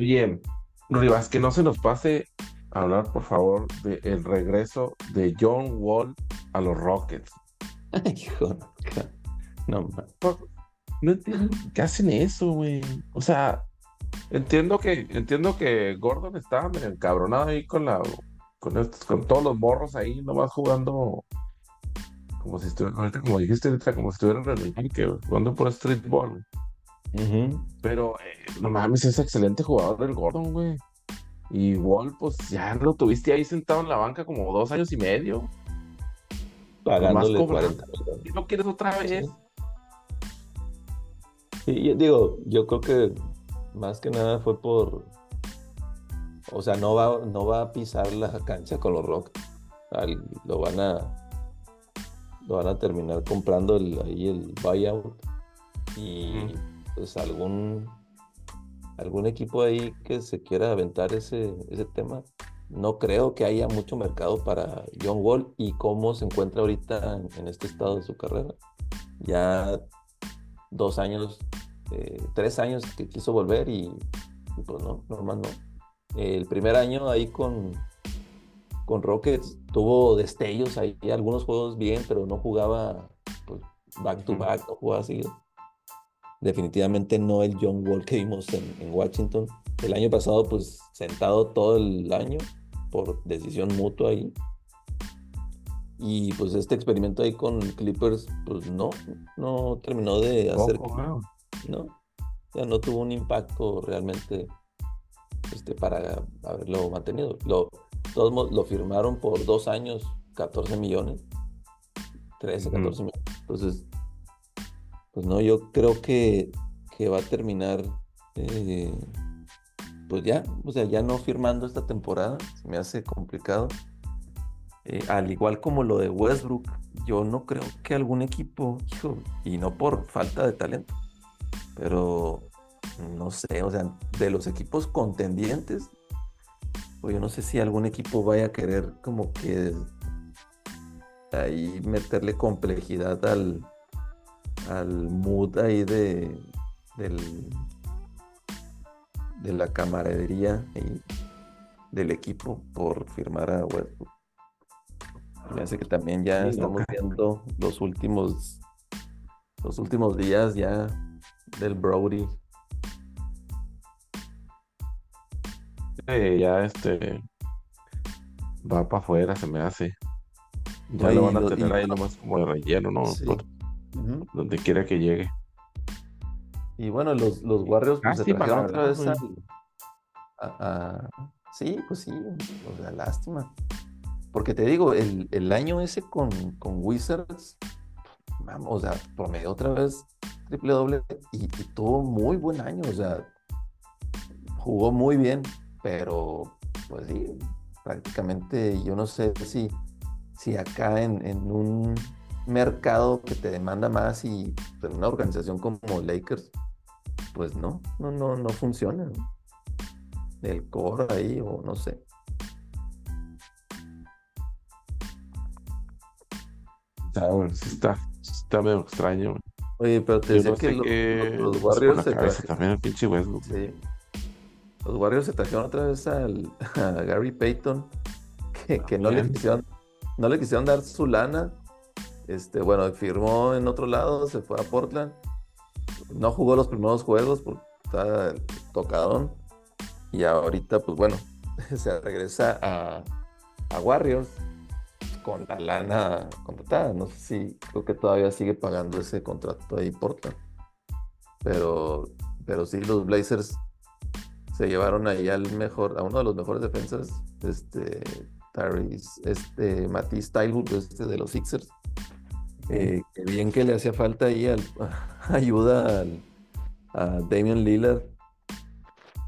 Oye, Rivas, que no se nos pase a hablar, por favor, del regreso de John Wall a los Rockets. Ay, hijo, no, no entiendo qué hacen eso, güey. O sea, entiendo que, entiendo que Gordon estaba medio encabronado ahí con la, con estos, con todos los morros ahí, nomás jugando como si estuvieran, como dijiste como si estuvieran en el jugando por streetball. Pero eh, no mames, es excelente jugador el Gordon, güey. Y Wall, pues ya lo tuviste ahí sentado en la banca como dos años y medio. Pagándole 40 ¿Y no quieres otra vez? Sí. yo digo, yo creo que más que nada fue por. O sea, no va, no va a pisar la cancha con los Rock. Lo van a. Lo van a terminar comprando el, ahí el buyout. Y pues algún algún equipo ahí que se quiera aventar ese, ese tema. No creo que haya mucho mercado para John Wall y cómo se encuentra ahorita en, este estado de su carrera. Ya dos años, eh, tres años que quiso volver y, pues no, normal no. El primer año ahí con, con Rockets tuvo destellos ahí, algunos juegos bien, pero no jugaba pues, back to back, no jugaba así definitivamente no el John Wall que vimos en, Washington. El año pasado, pues sentado todo el año por decisión mutua ahí. Y pues este experimento ahí con Clippers, pues no, no terminó de hacer. No, ya no tuvo un impacto realmente este, para haberlo mantenido. Lo, todos lo firmaron por dos años, 14 millones. 13, 14 millones. Entonces, pues no, yo creo que, va a terminar, eh, pues ya, o sea, ya no firmando esta temporada, se me hace complicado. Eh, al igual como lo de Westbrook, yo no creo que algún equipo, hijo, y no por falta de talento, pero no sé, o sea, de los equipos contendientes, pues yo no sé si algún equipo vaya a querer como que ahí meterle complejidad al, al mood ahí de, de la camaradería y del equipo por firmar a Westbrook. Me hace que también ya estamos viendo los últimos los últimos días ya del Brody. ya este va para afuera, se me hace. Ya lo van a tener ahí nomás como de relleno, ¿no? Donde quiera que llegue. Y bueno, los, los Warriors pues, se trajeron otra vez a, Sí, pues sí, o sea, lástima. Porque te digo, el, el año ese con, con Wizards, vamos, o sea, promedió otra vez triple doble y, y, tuvo muy buen año, o sea, jugó muy bien, pero pues sí, prácticamente yo no sé si, si acá en, en un mercado que te demanda más y pues, una organización como Lakers, pues no, no, no, no funciona. El core ahí o no sé. Está, bueno, sí está, está medio extraño. Oye, pero te decía que, los, Warriors se trajeron. También el pinche Westbrook. Sí. Los Warriors se trajeron otra vez al, a Gary Payton, que, que no, le quisieron, no le quisieron dar su lana este, bueno, firmó en otro lado, se fue a Portland. No jugó los primeros juegos porque está tocadón. Y ahorita, pues bueno, se regresa a, Warriors con la lana contratada. No sé si creo que todavía sigue pagando ese contrato ahí Portland. Pero, pero sí, los Blazers se llevaron ahí al mejor, a uno de los mejores defensas, este, Tyrese, este, Matisse este de los Sixers. Eh, qué bien que le hacía falta ahí ayuda a Damian Lillard.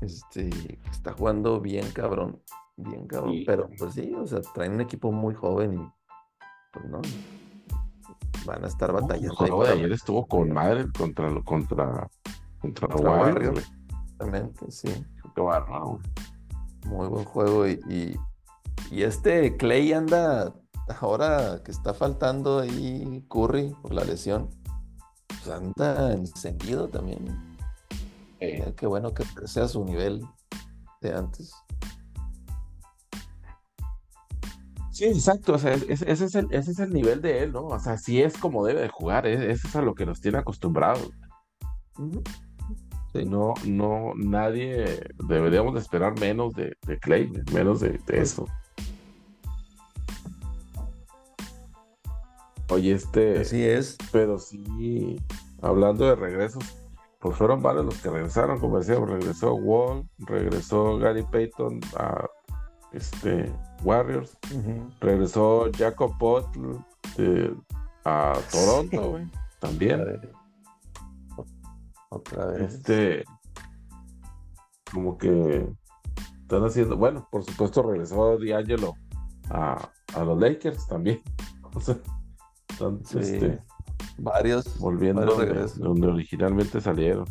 Este, está jugando bien cabrón, bien cabrón, pero pues sí, o sea, traen un equipo muy joven y pues no, van a estar batallando. No, ayer estuvo con madre contra contra contra, contra Warriors. Exactamente, sí. Qué. Muy buen juego y, y, y este Clay anda ahora que está faltando ahí Curry por la lesión, pues anda encendido también. qué bueno que sea su nivel de antes. Sí, exacto, o sea, ese, ese es el, ese es el nivel de él, ¿no? O sea, sí es como debe de jugar, es, eso es a lo que nos tiene acostumbrados. Sí. No, no, nadie deberíamos de esperar menos de, de Clay, menos de, de eso. Oye, este, Así es. pero sí, hablando de regresos, pues fueron varios los que regresaron, como decíamos, regresó Wall, regresó Gary Payton a este Warriors, regresó Jacob Pottl eh, a Toronto, güey, también. vez. Otra vez. Este, como que están haciendo, bueno, por supuesto regresó D'Angelo a, a los Lakers también. O sea, están Sí. este, Varios. volviendo varios donde, regresos. donde originalmente salieron.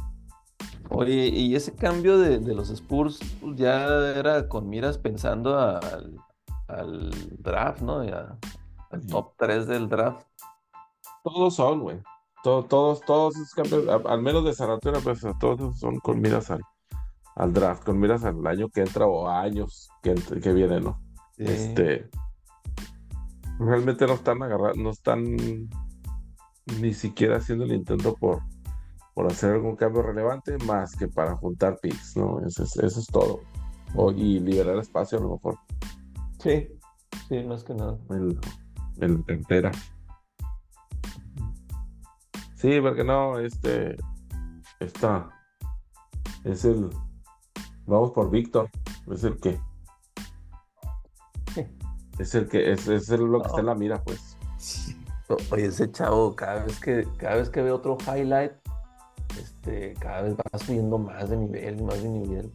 Oye, y ese cambio de, de los Spurs pues, ya era con miras pensando al, al draft, ¿no? Ya, al top 3 del draft. Todos son, güey. To- todos, todos esos cambios, al menos de San Antonio, pues, todos son con miras al, al draft, con miras al año que entra o años que, que vienen, ¿no? Sí. Este, realmente no están agarrando, no están ni siquiera haciendo el intento por, por hacer algún cambio relevante más que para juntar picks, ¿no? Eso es, eso es todo. O, y liberar espacio a lo mejor Sí, sí, más que nada. en, en la cartera. Sí, porque no, este, está, es el, vamos por Víctor, es el que, es el que, es, es el- lo que está en la mira, pues. Oye, ese chavo, cada vez que, cada vez que ve otro highlight, este, cada vez va subiendo más de nivel, más de nivel.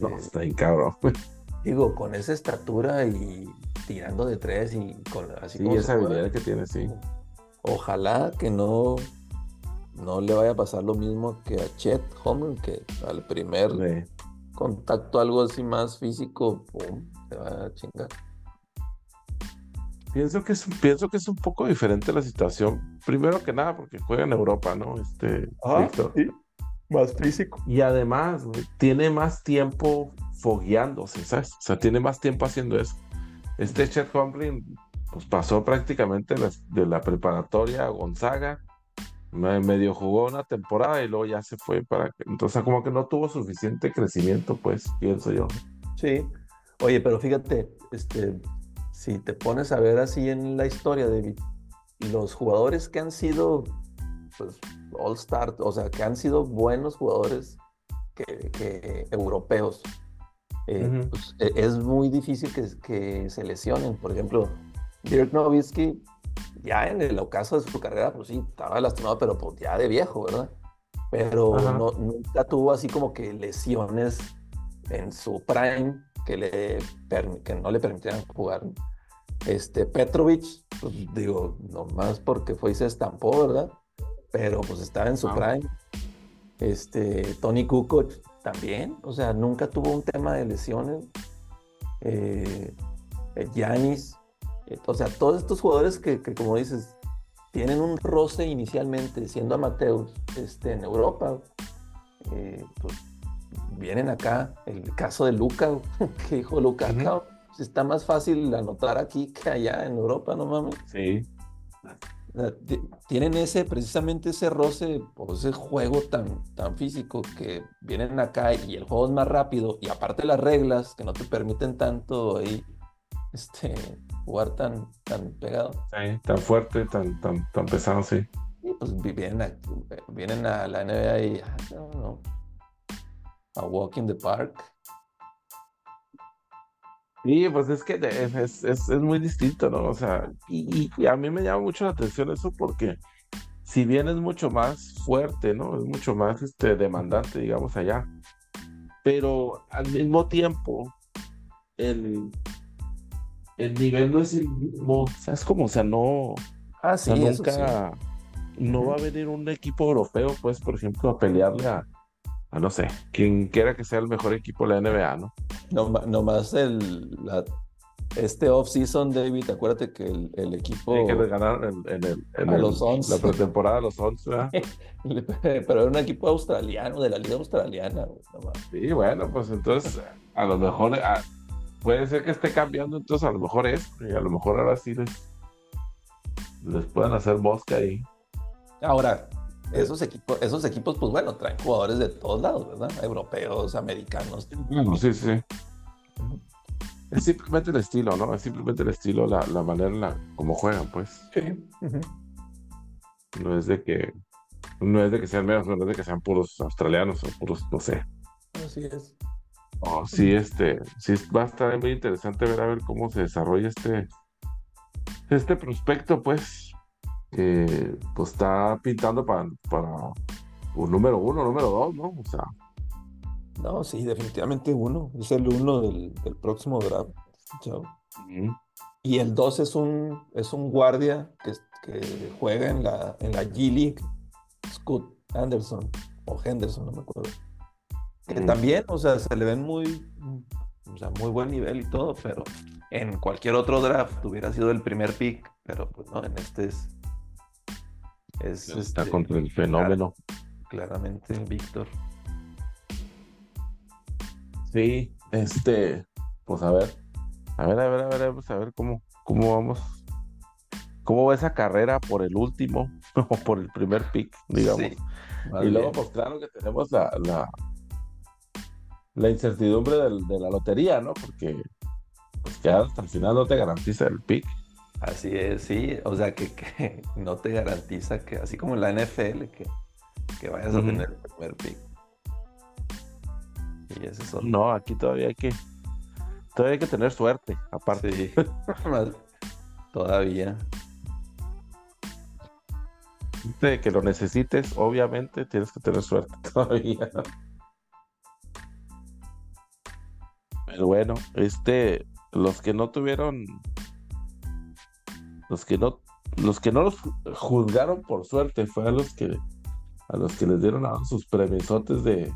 No, Eh, está bien cabrón. Digo, con esa estatura y tirando de tres y con así Sí, como esa habilidad que tiene, sí. Ojalá que no, no le vaya a pasar lo mismo que a Chet Holmgren, que al primer contacto algo así más físico, pum, se va a chingar. Pienso que es, pienso que es un poco diferente la situación. Primero que nada, porque juega en Europa, ¿no? Este, Víctor. Más físico. Y además, güey, tiene más tiempo fogueándose, ¿sabes? O sea, tiene más tiempo haciendo eso. Este Chet Holmgren, pues pasó prácticamente las- de la preparatoria a Gonzaga, me- medio jugó una temporada y luego ya se fue para... Entonces, como que no tuvo suficiente crecimiento, pues, pienso yo. Sí. Oye, pero fíjate, este, si te pones a ver así en la historia, David, los jugadores que han sido, pues, All-Star, o sea, que han sido buenos jugadores que, que europeos, eh, Ujú. pues, e- es muy difícil que, que se lesionen. Por ejemplo, Dirk Nowitzki, ya en el ocaso de su carrera, pues sí, estaba lastimado, pero pues ya de viejo, ¿verdad? Pero no, nunca tuvo así como que lesiones en su prime que, le, que no le permitieran jugar. Este, Petrovic, pues digo, nomás porque fue y se estampó, ¿verdad? Pero pues estaba en su Ah. prime. Este, Tony Kukoc también, o sea, nunca tuvo un tema de lesiones. Eh, eh, Giannis, eh, o sea, todos estos jugadores que, que, como dices, tienen un roce inicialmente siendo amateurs este, en Europa, eh, pues vienen acá. El caso de Luca, que dijo Luca, Ujú. "Cabrón, pues, está más fácil anotar aquí que allá en Europa, no mames. Sí. Tienen ese, precisamente ese roce o ese juego tan, tan físico que vienen acá y el juego es más rápido y aparte las reglas que no te permiten tanto ahí este, jugar tan, tan pegado. Sí, tan fuerte, tan, tan, tan pesado, sí. Y pues vi- vienen a, vienen a la NBA y ah, no, no, a walk in the park. Sí, pues es que es, es, es, muy distinto, ¿no? O sea, y, y- a mí me llama mucho la atención eso porque si bien es mucho más fuerte, ¿no? Es mucho más este, demandante, digamos, allá. Pero al mismo tiempo, el, el nivel no es el mismo. O sea, es como, o sea, no, o Ah, sea, sí, eso sí. nunca, no va a venir un equipo europeo, pues, por ejemplo, a pelearle a, a no sé, quien quiera que sea el mejor equipo de la NBA, ¿no? No, ma- nomás el, la este off-season, David, acuérdate que el, el equipo. Sí, que le ganaron en, en el, en A el- los Suns. la pretemporada de los Suns, ¿verdad? Pero era un equipo australiano, de la liga australiana. Sí, bueno, pues entonces a lo mejor puede ser que esté cambiando, entonces a lo mejor es, y a lo mejor ahora sí les, les puedan hacer mosca ahí. Ahora, esos equipos, esos equipos, pues bueno, traen jugadores de todos lados, ¿verdad? Europeos, americanos. Bueno, sí, sí. Es simplemente el estilo, ¿no? Es simplemente el estilo, la, la manera en la como juegan, pues. No es de que no es de que sean menos, no es de que sean puros australianos o puros, no sé. Así es. Oh, sí, este, sí va a estar muy interesante ver a ver cómo se desarrolla este, este prospecto, pues, que pues está pintando para, para un número uno, número dos, ¿no? O sea, No, sí, definitivamente uno. Es el uno del, del próximo draft. Chao. Y el 2 es un, es un guardia que, que juega en la, en la G League, Scott Anderson o Henderson, no me acuerdo. Que también, o sea, se le ven muy, o sea, muy buen nivel y todo, pero en cualquier otro draft hubiera sido el primer pick, pero pues no, en este es, es está este, contra el fenómeno. claramente Víctor. Sí, este, pues a ver, a ver, a ver, a ver, vamos a ver cómo, cómo vamos, cómo va esa carrera por el último o por el primer pick, digamos. Sí, Y luego, pues claro que tenemos la, la, la incertidumbre del- de la lotería, ¿no? Porque pues que hasta el final no te garantiza el pick. Así es, sí, o sea que, que no te garantiza que, así como en la NFL, que, que vayas a tener el primer pick. Y ese es otro. No, aquí todavía hay que, todavía hay que tener suerte, aparte. Sí, todavía. De que lo necesites, obviamente tienes que tener suerte todavía. Pero bueno, este, los que no tuvieron, los que no, los que no los ju- juzgaron por suerte fue a los que, a los que les dieron a sus premisotes de,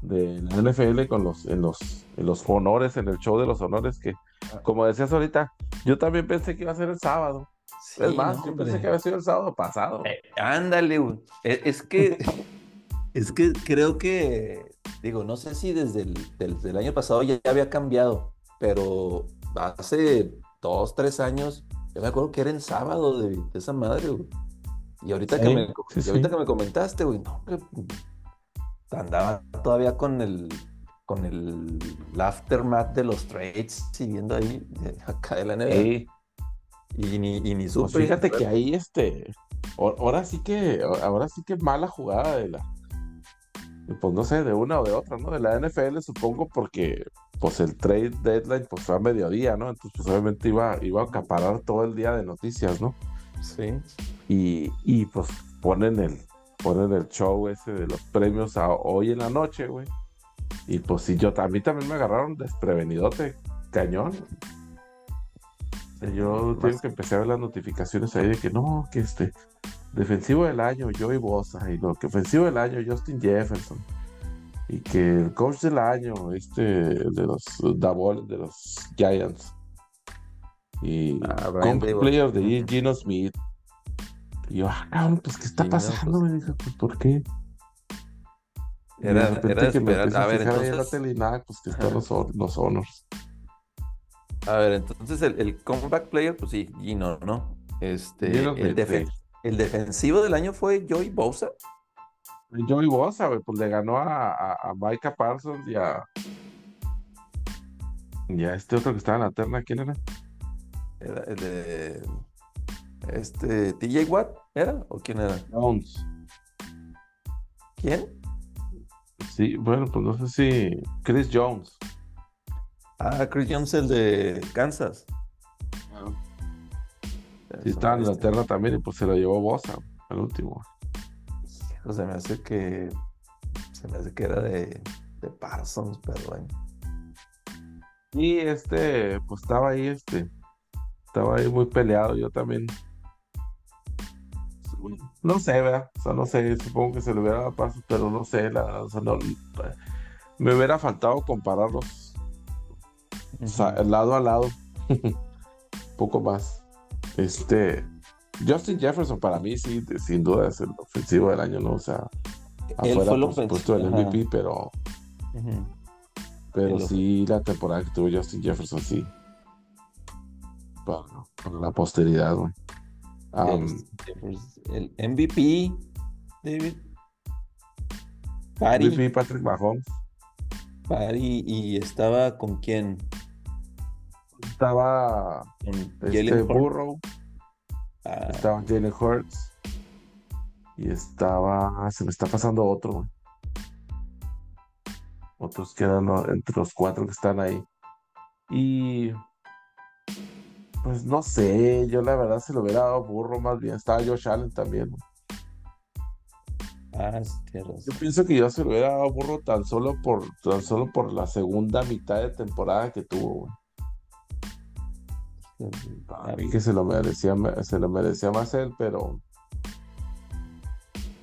de la NFL con los, en los, en los honores, en el show de los honores que, como decías ahorita, yo también pensé que iba a ser el sábado. es más, no, yo pensé que había sido el sábado pasado. Eh, ándale. E- Es que, es que creo que, digo, no sé si desde el, desde el año pasado ya había cambiado, pero hace dos, tres años, yo me acuerdo que era en sábado de, de esa madre, güey. Y ahorita, que me, sí, y ahorita sí. que me comentaste, güey, no, hombre, andaba todavía con el, con el, el aftermath de los trades, siguiendo ahí, de acá de la NBA. Sí. Y ni, y ni Pues supe. fíjate que ahí este, ahora sí que, ahora sí que mala jugada de la, pues no sé, de una o de otra, ¿no? De la NFL supongo porque pues el trade deadline pues fue a mediodía, ¿no? Entonces pues obviamente iba, iba a acaparar todo el día de noticias, ¿no? Sí. Y, y pues ponen el, ponen el show ese de los premios a hoy en la noche, güey. Y pues sí, yo, a mí también me agarraron desprevenidote, cañón. O sea, yo tengo que empecé a ver las notificaciones ahí de que no, que este, defensivo del año, Joey Bosa, y lo que ofensivo del año, Justin Jefferson. Y que el coach del año, este, de los Davol, de los Giants. Y Ah. Player Ujú. Gino Smith. Y yo, ah, cabrón, pues, ¿qué está Gino, pasando? pues. Me dije, pues, ¿por qué? Era- de repente era de que me A a ver, fijar ahí en la entonces- tele y nada, pues que están los, los honors. A ver, entonces el, el comeback player, pues sí, Gino, ¿no? Este, el, Smith, defen- sí. El defensivo del año fue Joey Bosa. Joey Bosa, pues le ganó a, a, a Micah Parsons y a. Y a este otro que estaba en la terna, ¿quién era? Era el de. Este, TJ Watt, ¿era? ¿O quién era? Jones. ¿Quién? Sí, bueno, pues no sé si. Chris Jones. Ah, Chris Jones, el de Kansas. Sí, estaba en la terna también y pues se lo llevó Bosa, el último. O sea, me hace que. Se me hace que era de, de Parsons, pero bueno. Y este, pues estaba ahí, este. Estaba ahí muy peleado, yo también. No sé, ¿verdad? O sea, no sé, supongo que se le hubiera dado pasos, pero no sé, la, o sea, no, me hubiera faltado comparar los, O sea, lado a lado. Poco más. Este. Justin Jefferson para mí sí, sin duda es el ofensivo del año, ¿no? O sea, Él afuera fue el por supuesto ajá. MVP, pero, pero El sí la temporada que tuvo Justin Jefferson, sí. Para, para la posteridad, güey. Am, El, el MVP, David. MVP Patrick Mahomes. Y estaba con quién? Estaba este. Burrow, Ah, estaba Jalen Hurts y estaba, se me está pasando otro, güey. Otros que eran entre los cuatro que están ahí. Y pues no sé, yo la verdad se lo hubiera dado a Burrow más bien. Estaba Josh Allen también. güey. ah. Yo pienso que yo se lo hubiera dado a Burrow tan solo por, tan solo por la segunda mitad de temporada que tuvo, güey. Para mí que se lo merecía, se lo merecía más él, pero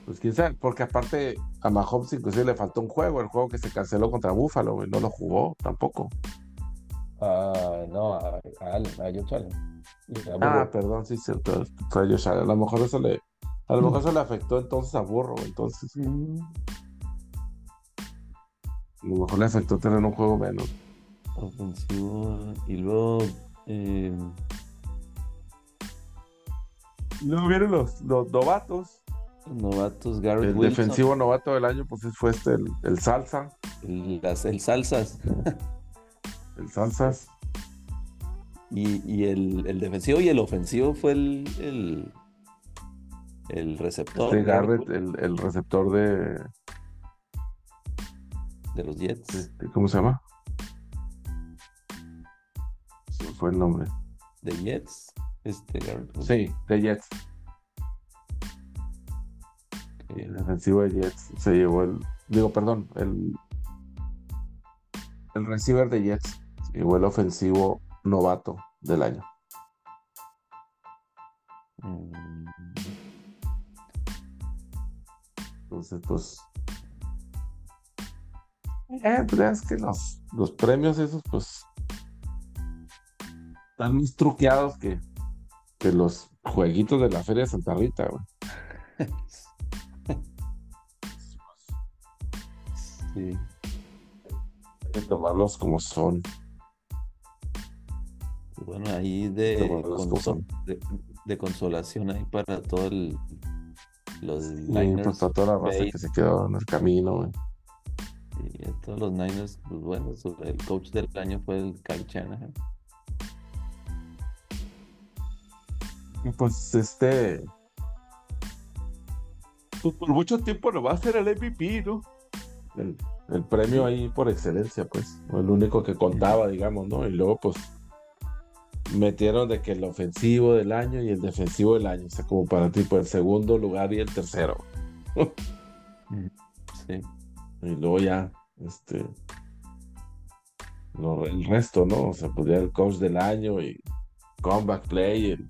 pues quién sabe, porque aparte a Mahomes inclusive le faltó un juego, el juego que se canceló contra Buffalo, no lo jugó tampoco. ah, no, a, a Allen, a Josh Allen. Ah, perdón, sí, cierto, fue Josh Allen. A lo mejor eso le, a lo mejor eso le afectó entonces a Burrow, entonces a lo mejor le afectó tener un juego menos. Ofensivo. Y luego. Eh, luego vienen los, los novatos. novatos, Garrett El Wilson. defensivo novato del año, pues fue este, el, el Salsa, El, las- el Salsas. el Salsas. Y, y el, el defensivo y el ofensivo fue el, el, el receptor Este Garrett el receptor de, de los Jets. este, ¿cómo se llama? Fue el nombre. De Jets. Este. Sí, de Jets. El defensivo de Jets se llevó el, digo, perdón, el, el receiver de Jets se llevó el ofensivo novato del año. Mm, Entonces, pues, eh, pues es que los, los premios esos, pues, están más truqueados que, que los jueguitos de la Feria de Santa Rita, güey. sí. Hay que tomarlos como son. Pues Bueno, ahí de, de, de consolación ahí para todo el los Y Niners pues para toda la raza que se quedó en el camino, güey. y a todos los Niners, pues bueno, el coach del año fue el Kyle Shanahan. Y pues este. Pues por mucho tiempo no va a ser el MVP, ¿no? El, el premio ahí por excelencia, pues. El único que contaba, digamos, ¿no? Y luego, pues. Metieron de que el ofensivo del año y el defensivo del año. O sea, como para tipo el segundo lugar y el tercero. Sí. Y luego ya, este. lo- el resto, ¿no? O sea, pues ya el coach del año y comeback play y,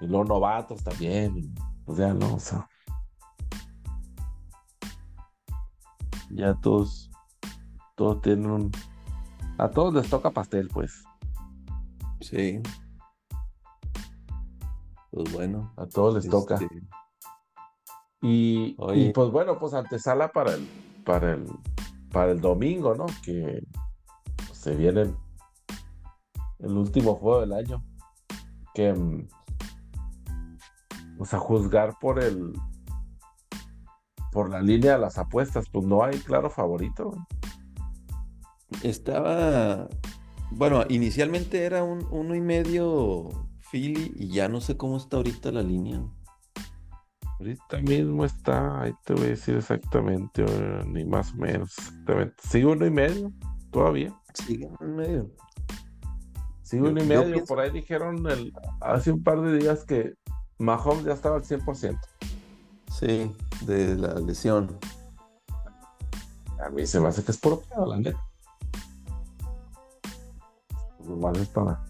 y los novatos también. y, pues ya, ¿no? O sea. Ya todos. Todos tienen un. A todos les toca pastel, pues. Sí. Pues bueno. A todos les toca. este, Y, Oye. y, pues bueno, pues antesala para el, para el, para el domingo, ¿no? Que se viene el, el último juego del año. Que, mm, pues a juzgar por el, por la línea de las apuestas, pues no hay claro favorito. Estaba, bueno, inicialmente era un uno y medio Philly y ya no sé cómo está ahorita la línea. Ahorita mismo está, ahí te voy a decir exactamente, ni más o menos, exactamente. Sí, uno y medio, todavía. Sigue en un medio. Yo- uno y medio. pienso- Por ahí dijeron el, hace un par de días que Mahomes ya estaba al 100%. Sí, de la lesión. A mí se me hace que es puro pedo, la neta. Nomás es para,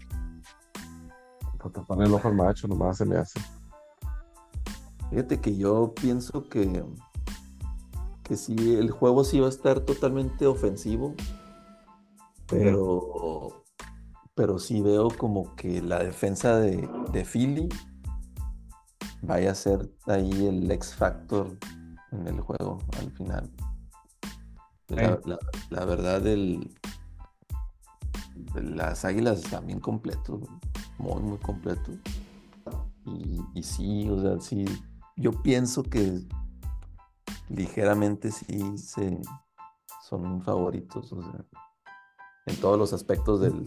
para tapar el ojo al macho, nomás se me hace. Fíjate que yo pienso que, que sí, el juego sí va a estar totalmente ofensivo, pero pero sí veo como que la defensa de, de Philly vaya a ser ahí el X Factor en el juego al final. La, Sí. la- la verdad, el, las águilas están bien completos, muy, muy completos. Y, y sí, o sea, sí, yo pienso que ligeramente sí se, son favoritos, o sea, en todos los aspectos del,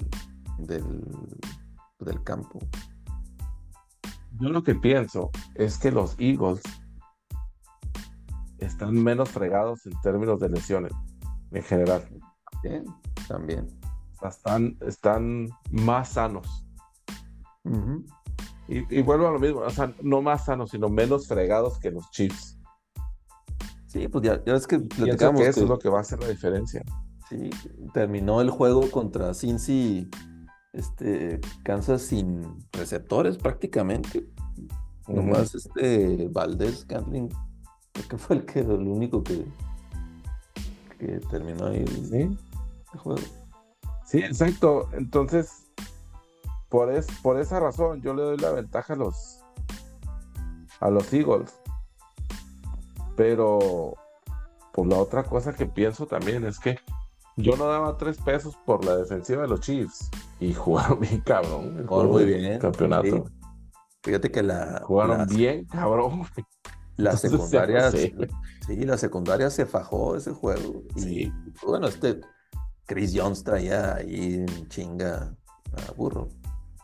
del, del campo. Yo lo que pienso es que los Eagles están menos fregados en términos de lesiones en general. Bien, también. Están, están más sanos. Y, y vuelvo a lo mismo, o sea, no más sanos, sino menos fregados que los Chiefs. Sí, pues ya, ya ves que platicamos que eso que- es lo que va a hacer la diferencia. Sí, terminó el juego contra Cincy, este, Kansas sin receptores prácticamente. Nomás este Valdés Cantlin, creo que fue el que el único que, que terminó ahí Sí, el juego. sí, exacto. Entonces, por, es, por esa razón, yo le doy la ventaja a los, a los Eagles. Pero, pues la otra cosa que pienso también es que yo no daba tres pesos por la defensiva de los Chiefs. Y jugaron bien cabrón. Jugaron muy bien, Campeonato. sí. Fíjate que la, Jugaron la, bien cabrón. la secundaria, sí, la secundaria se fajó ese juego. Y Sí. bueno, este Chris Jones traía ahí chinga a burro.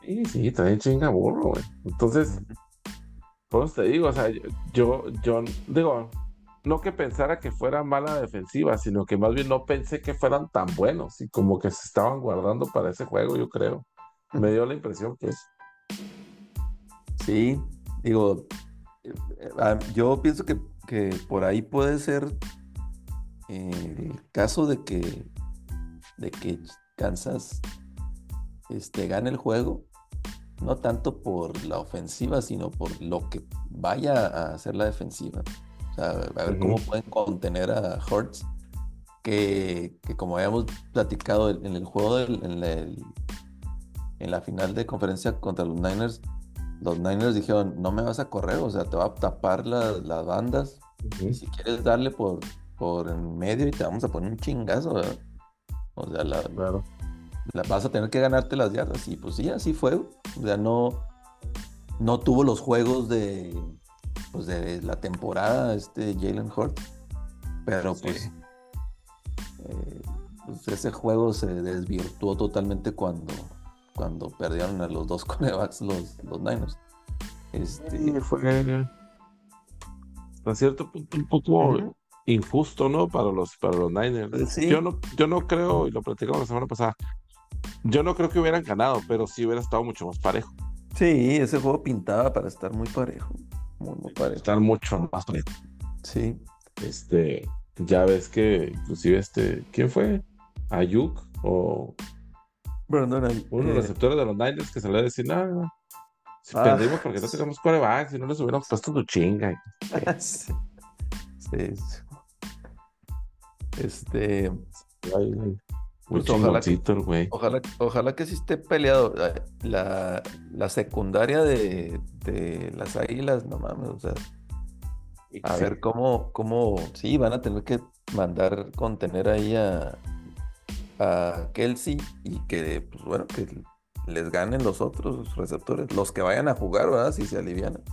Sí, sí, también chinga burro, güey. Entonces, por eso te digo, o sea, yo, yo digo, no que pensara que fuera mala defensiva, sino que más bien no pensé que fueran tan buenos y como que se estaban guardando para ese juego, yo creo. Me dio la impresión que es. Sí, digo, eh, ah, yo pienso que, que por ahí puede ser eh, el caso de que, de que Kansas este, gane el juego, no tanto por la ofensiva, sino por lo que vaya a hacer la defensiva. A ver cómo pueden contener a Hurts, que, que como habíamos platicado en el juego, del- en, la, en la final de conferencia contra los Niners, los Niners dijeron, no me vas a correr, o sea, te va a tapar la- las bandas y si quieres darle por, por en medio y te vamos a poner un chingazo, ¿verdad? O sea, la, Claro. la- vas a tener que ganarte las yardas. Y pues sí, así fue. O sea, no, no tuvo los juegos de, pues de la temporada este Jalen Hurts. Pero Sí. pues, eh, pues, ese juego se desvirtuó totalmente cuando, cuando perdieron a los dos corebacks los, los Niners. Este, Sí, fue hasta cierto punto un poco injusto, ¿no? Para los, para los Niners. Pues sí. Yo no, yo no creo, y lo platicamos la semana pasada, yo no creo que hubieran ganado, pero sí hubiera estado mucho más parejo. sí, ese juego pintaba para estar muy parejo. Muy. Estar mucho más parejo. Sí. Este, ya ves que inclusive este, ¿quién fue? Ayuk o Brandon, uno de los eh, receptores de los Niners que salió a decir, nada, si Ah. perdimos porque no tenemos corebacks, si no les hubiéramos puesto tu chinga. sí. Sí. Este, Ay, ay, Muy Pues ojalá que- ojalá, ojalá que sí esté peleado. La, la secundaria de, de las águilas, no mames, o sea, a Sí. ver cómo, cómo, sí, van a tener que mandar contener ahí a, a Kelsey y que, pues bueno, que les ganen los otros receptores, los que vayan a jugar, ¿verdad? Si se alivianan.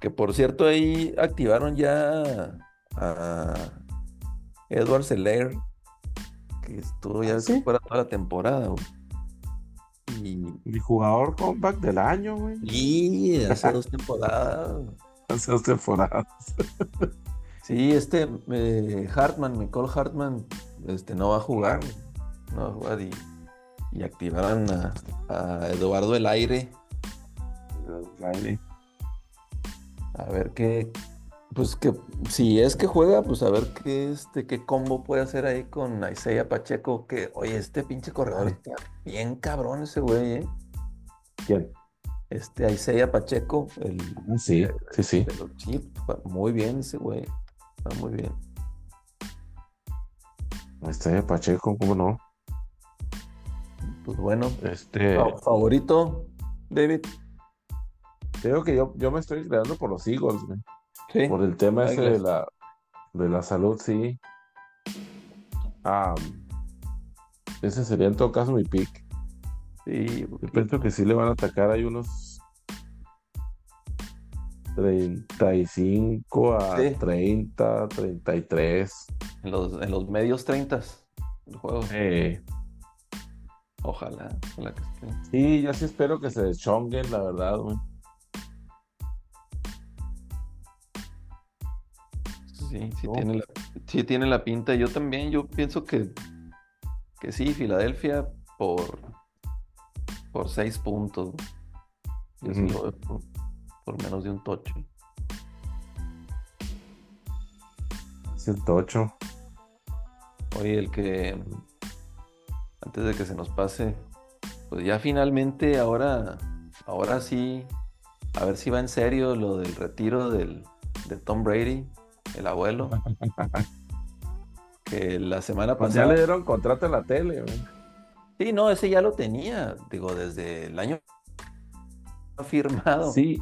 Que por cierto, ahí activaron ya a Edward Seller, que estuvo ya ¿Ah, sí? fuera toda la temporada, güey. Y, Mi jugador comeback del año, güey. y hace dos temporadas. Hace dos temporadas. Sí, este eh, Hartman, Nicole Hartman, este no va a jugar, no va a jugar y, y activaron a, a Eduardo el aire a ver qué, pues que si es que juega, pues a ver qué este qué combo puede hacer ahí con Isaiah Pacheco, que oye, este pinche corredor está bien cabrón ese güey, ¿eh? ¿Quién? Este Isaiah Pacheco, el Ah, sí, sí, sí. Chiefs, juega muy bien ese güey, va muy bien. Está Pacheco, ¿cómo no? Pues bueno. Este. ¿Favorito, David? Creo que yo, yo me estoy creando por los Eagles, güey. Sí. Por el tema ese de la, de la salud, sí. Ah, ese sería en todo caso mi pick. Sí, Yo pienso que sí le van a atacar ahí unos 35 a Sí. 30, 33. en los, en los medios 30 el juego. Eh, Ojalá, ojalá que esté. sí, yo sí espero que se deschonguen, la verdad, güey. Sí, sí No. tiene la, sí tiene la pinta. Yo también, yo pienso que, que sí, Filadelfia por, por seis puntos. Yo sí Ujú. lo veo por, por menos de un tocho. 108. Oye, el que antes de que se nos pase, pues ya finalmente ahora, ahora sí, a ver si va en serio lo del retiro del, de Tom Brady, el abuelo. Que la semana Pues ya pasada. le dieron contrato en la tele, güey. Sí, no, ese ya lo tenía, digo, desde el año firmado. Sí,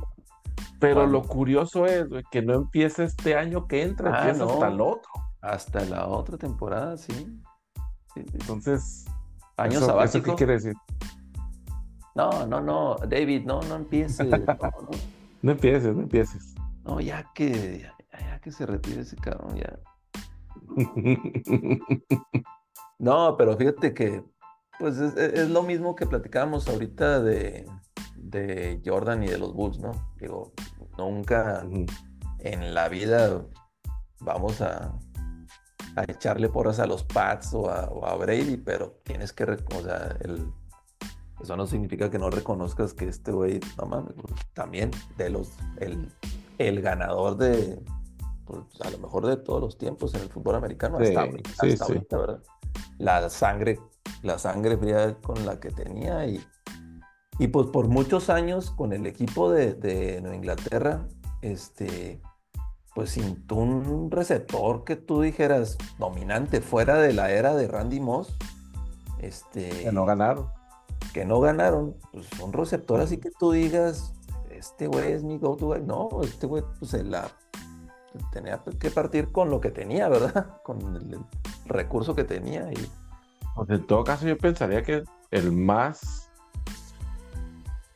pero lo curioso es, güey, que no empieza este año que entra, Ah, empieza no. hasta el otro. Hasta la otra temporada, sí. Sí, sí. Entonces, Año ¿eso- ¿eso qué quiere decir? No, no, no, David, no, no empieces. No, no. No empieces, no empieces. No, ya que, ya, ya que se retire ese cabrón, ya. No, pero fíjate que, pues es, lo mismo que platicábamos ahorita de, de Jordan y de los Bulls, ¿no? Digo, nunca en la vida vamos a, a echarle porras a los Pats o a, o a Brady, pero tienes que, o sea, el, eso no significa que no reconozcas que este güey, no mames, también de los, el, el ganador de, pues, a lo mejor de todos los tiempos en el fútbol americano, Sí, hasta, ahorita, sí, hasta sí. ahorita, ¿verdad? La sangre, la sangre fría con la que tenía y, y pues por muchos años con el equipo de, de Nueva Inglaterra, este, pues sin un receptor que tú dijeras dominante fuera de la era de Randy Moss, este, Que no ganaron. que no ganaron, pues un receptor así que tú digas, este güey es mi go-to guy. No, este güey pues se la tenía que partir con lo que tenía, ¿verdad? Con el, el recurso que tenía y Pues en todo caso, yo pensaría que el más.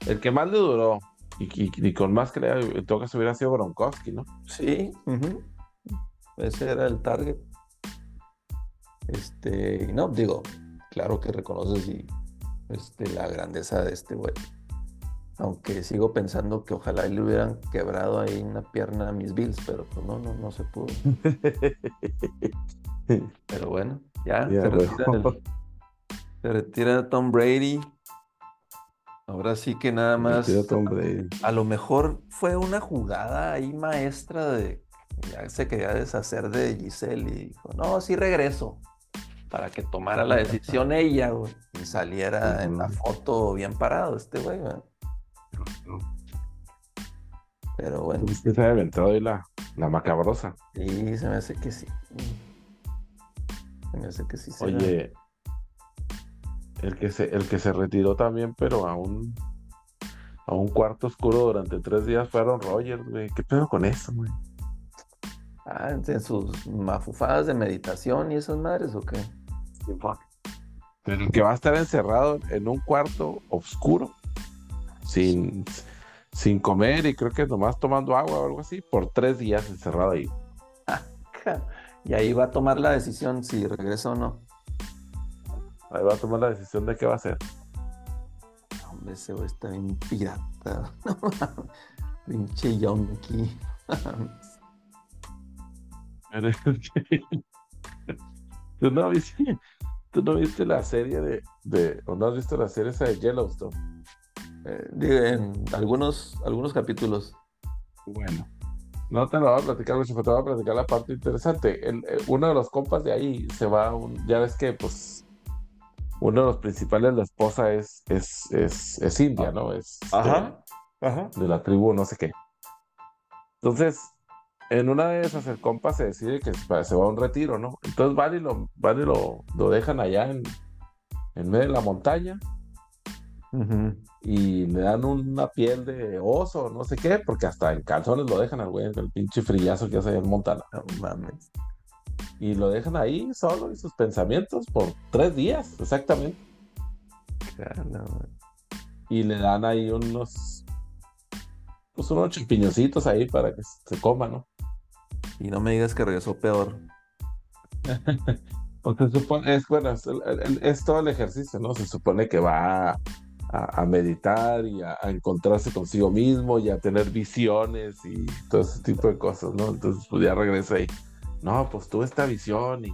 El que más le duró y, y- y con más que le en todo caso hubiera sido Gronkowski, ¿no? Sí, ese era el target. Este, y no, digo, claro que reconoces y, este, la grandeza de este güey. Aunque sigo pensando que ojalá le hubieran quebrado ahí una pierna a mis Bills, pero pues no, no, no se pudo. Pero bueno, ya se, retira el- se retira Tom Brady. Ahora sí que nada más. Tom Brady. A lo mejor fue una jugada ahí maestra de. Ya se quería deshacer de Giselle y dijo: No, sí regreso. Para que tomara la decisión ella, güey, Y saliera en la foto bien parado este güey, güey. Pero bueno, Pues que se ha aventado ahí la, la macabrosa. sí, se me hace que sí. Se me hace que sí. será. Oye, el que se, el que se retiró también, pero a un, a un cuarto oscuro durante tres días fueron Rogers, güey. ¿Qué pedo con eso, güey? Ah, en sus mafufadas de meditación y esas madres, ¿o qué? Pero el que va a estar encerrado en un cuarto oscuro, sin, sin comer y creo que nomás tomando agua o algo así, por tres días encerrado ahí. Y ahí va a tomar la decisión si regresa o no. Ahí va a tomar la decisión de qué va a hacer. Hombre, ese güey está bien pirata. Pinche yonki. ¿Tú no viste, tú no viste la serie de, de, o no has visto la serie esa de Yellowstone? Eh, en algunos, algunos capítulos. Bueno, no te lo voy a platicar mucho, pero te voy a platicar la parte interesante. El- el- uno de los compas de ahí se va, a un, ya ves que pues uno de los principales, la esposa es, es, es, es india, ¿no? Es este, Ajá. de la tribu no sé qué. Entonces, en una de esas el compa se decide que se va a un retiro, ¿no? Entonces van y lo, van y lo, lo dejan allá en, en medio de la montaña Ujú. Y le dan una piel de oso, no sé qué, porque hasta en calzones lo dejan al güey, el pinche frillazo que hace en Montana. No mames. Y lo dejan ahí solo y sus pensamientos por tres días, exactamente. Güey. Y le dan ahí unos, pues unos champiñoncitos ahí para que se coma, ¿no? Y no me digas que regresó peor. Pues se supone, es bueno, es todo el ejercicio, ¿no? Se supone que va a, a meditar y a, a encontrarse consigo mismo y a tener visiones y todo ese tipo de cosas, ¿no? Entonces, pues ya regresa ahí. No, pues tuve esta visión y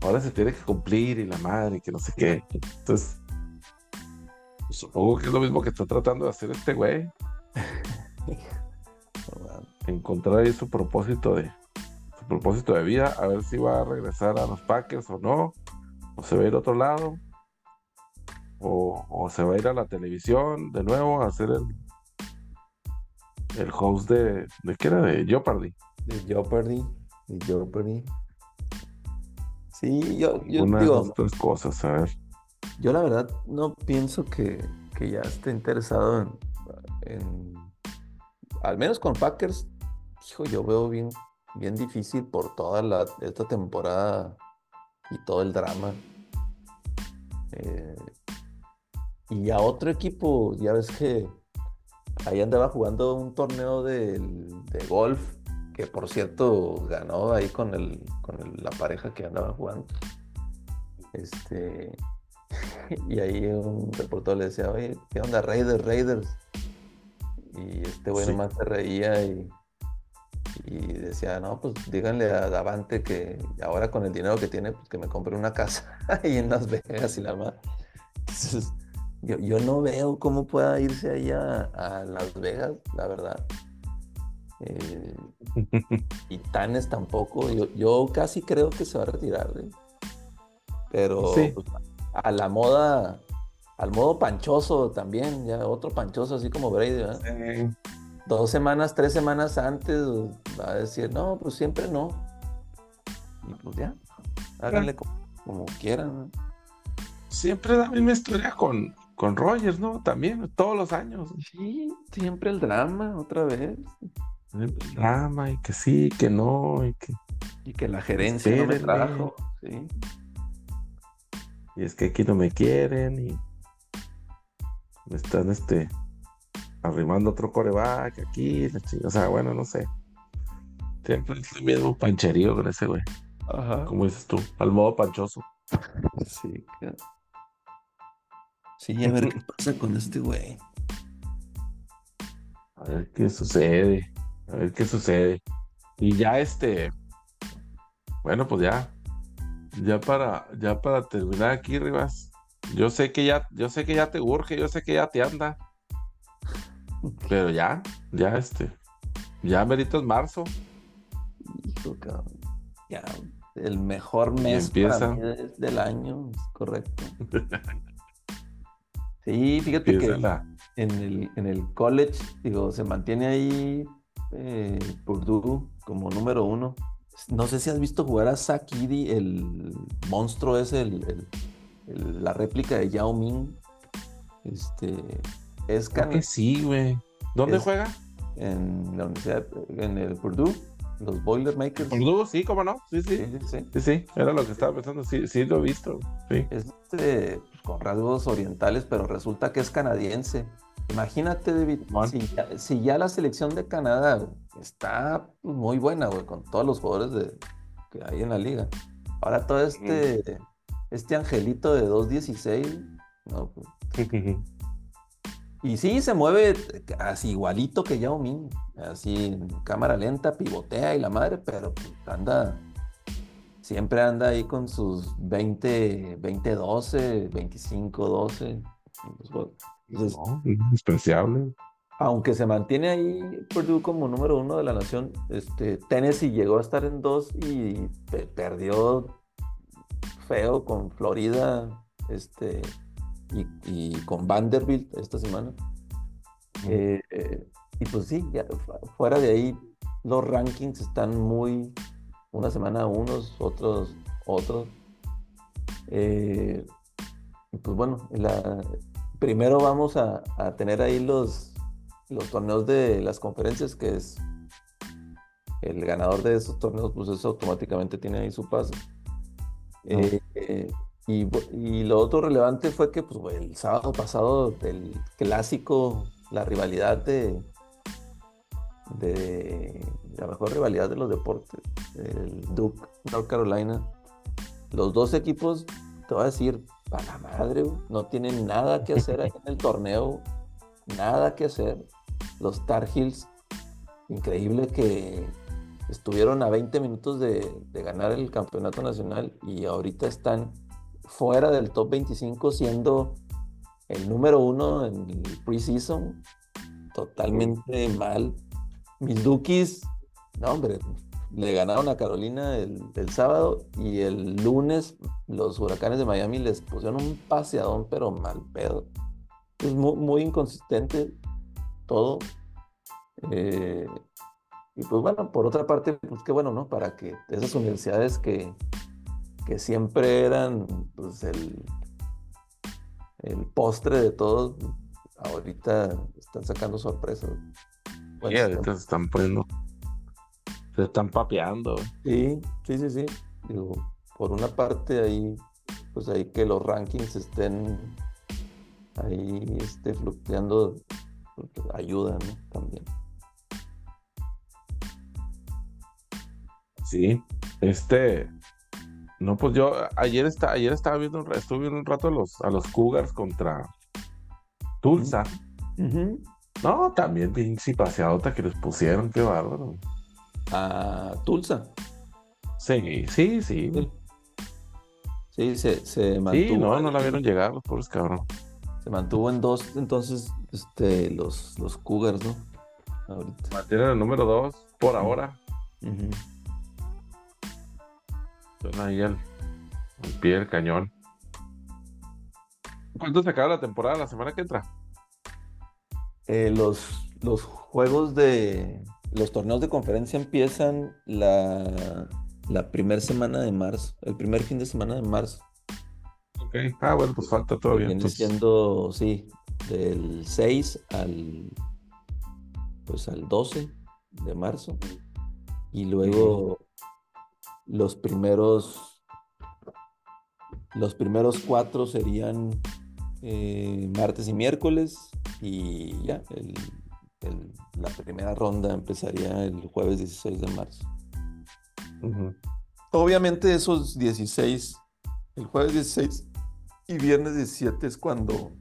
ahora se tiene que cumplir y la madre, que no sé qué. Entonces, pues, supongo que es lo mismo que está tratando de hacer este güey, encontrar ahí su propósito de su propósito de vida, a ver si va a regresar a los Packers o no, o se va a ir a otro lado, o, o se va a ir a la televisión de nuevo a hacer el el host de, de qué era de Jeopardy. De Jeopardy. De Jeopardy. Sí, yo, yo Una digo, esas tres cosas, a ver. yo la verdad no pienso que, que ya esté interesado en, en- al menos con Packers, hijo, yo veo bien, bien difícil por toda la, esta temporada y todo el drama. Eh, y a otro equipo, ya ves que ahí andaba jugando un torneo de, golf, que por cierto ganó ahí con, el, con el- la pareja que andaba jugando. Este, y ahí un reportero le decía, oye, ¿qué onda, Raiders, Raiders? Y este güey Sí. nomás se reía y, y decía, no, pues díganle a Davante que ahora con el dinero que tiene, pues que me compre una casa ahí en Las Vegas y la más. Entonces, yo, yo no veo cómo pueda irse ahí a, Las Vegas, la verdad. Eh, y Tanes tampoco. Yo, yo casi creo que se va a retirar. ¿eh? Pero Sí. pues, a la moda, al modo panchoso también, ya otro panchoso así como Brady, ¿verdad? Eh, Dos semanas, tres semanas antes va a decir, no, pues siempre no. Y pues ya, háganle como, como quieran. siempre la misma historia con, con Rogers, ¿no? También, todos los años. Sí, siempre el drama, otra vez. El drama y que sí, que no, y que Y que la gerencia no me trajo. Sí. Y es que aquí no me quieren y me están este arrimando otro coreback aquí, la chingada. O sea, bueno, no sé. Siempre es el mismo pancherío con ese güey, Ajá. como dices tú, al modo panchoso. Sí. que- Sí, a ver qué pasa con este güey. A ver qué sucede, a ver qué sucede. Y ya este, bueno, pues ya, ya para, ya para terminar aquí, Rivas. Yo sé que ya, yo sé que ya te urge, yo sé que ya te anda. Pero ya, ya este, ya merito es marzo. Ya, el mejor mes para mí de- del año, es correcto. Sí, fíjate que la- en el, en el college, digo, se mantiene ahí eh, Purdue como número uno. No sé si has visto jugar a Edey, el monstruo ese, el- el- el- la réplica de Yao Ming. Este, es Creo que sí, güey. ¿Dónde Es- juega? en la universidad, en el Purdue, los Boilermakers. Purdue, sí, cómo no. Sí, sí. Sí, sí, sí. Sí, sí, era lo que estaba pensando. Sí, sí lo he visto. Sí. Es este, con rasgos orientales, pero resulta que es canadiense. Imagínate, David, si ya, si ya la selección de Canadá güey, está muy buena, güey, con todos los jugadores de, que hay en la liga. Ahora todo este, este angelito de 2.16, no, pues, y sí, se mueve así igualito que Yao Ming, así en cámara lenta, pivotea y la madre, pero pues, anda, siempre anda ahí con sus 20, 20, 12, 25, 12. en los juegos. Entonces, No, despreciable. aunque se mantiene ahí Purdue como número uno de la nación, este, Tennessee llegó a estar en dos y pe- perdió feo con Florida este, y, y con Vanderbilt esta semana. Eh, eh, y pues sí, ya fuera de ahí, los rankings están muy, una semana unos, otros, otros. Eh, pues bueno, la, primero vamos a, a tener ahí los, los torneos de las conferencias, que es el ganador de esos torneos, pues eso automáticamente tiene ahí su paso. Eh, eh, y, y, lo otro relevante fue que pues, el sábado pasado, el clásico, la rivalidad de, de la mejor rivalidad de los deportes, el Duke, North Carolina, los dos equipos, te voy a decir, para la madre, no tienen nada que hacer ahí en el torneo, nada que hacer. Los Tar Heels, increíble que estuvieron a 20 minutos de, ganar el campeonato nacional y ahorita están fuera del top 25 siendo el número uno en el preseason. Totalmente mal. Mis no hombre, le ganaron a Carolina el, sábado y el lunes los huracanes de Miami les pusieron un paseadón, pero mal pedo. Es muy, inconsistente todo. Eh, y pues bueno, por otra parte, pues qué bueno, ¿no? Para que esas universidades que, que siempre eran pues el, el postre de todos, ahorita están sacando sorpresas. Bueno, ahorita se están poniendo, se están papeando. Sí, sí, sí, sí. Digo, por una parte ahí, pues ahí que los rankings estén ahí este, fluctuando, pues, ayuda, ¿no? También. Sí, este, no, pues yo ayer, está, ayer estaba viendo, estuve viendo un rato a los, a los Cougars contra Tulsa. No, también pinche paseadota que les pusieron, qué bárbaro. A Tulsa. Sí, sí, sí. Sí, se, se mantuvo. Sí, no, no la vieron llegar los pobres cabrón. Se mantuvo en dos, entonces, este, los, los Cougars, ¿no? Ahorita. Mantienen el número dos por ahora ahí al, pie del cañón. ¿Cuánto se acaba la temporada la semana que entra? Eh, los, los juegos de los torneos de conferencia empiezan la, la primera semana de marzo, el primer fin de semana de marzo. Ok, ah, bueno, pues falta todavía. Viene siendo, sí, del 6 al, pues al 12 de marzo. Y luego los primeros, los primeros cuatro serían eh, martes y miércoles y ya, la primera ronda empezaría el jueves 16 de marzo. Obviamente esos 16, el jueves 16 y viernes 17 es cuando,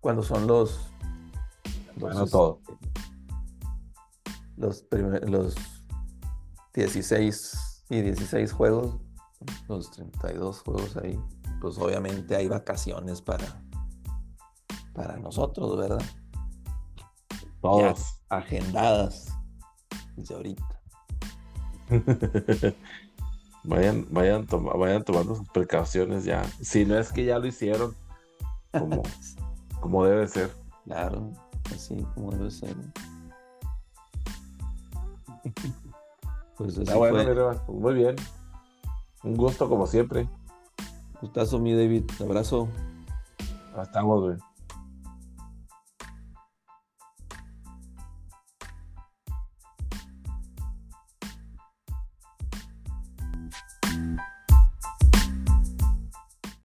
cuando son los... bueno, todo. Los, los 16 y 16 juegos, los 32 juegos ahí, pues obviamente hay vacaciones para, para nosotros, ¿verdad? Todos. agendadas desde ahorita. vayan, vayan, vayan tomando sus precauciones ya. Si no es que ya lo hicieron como, como debe ser. Claro, así como debe ser. Pues así bueno, muy bien. Un gusto como siempre. Gustazo, mi David. Abrazo. Hasta luego, güey.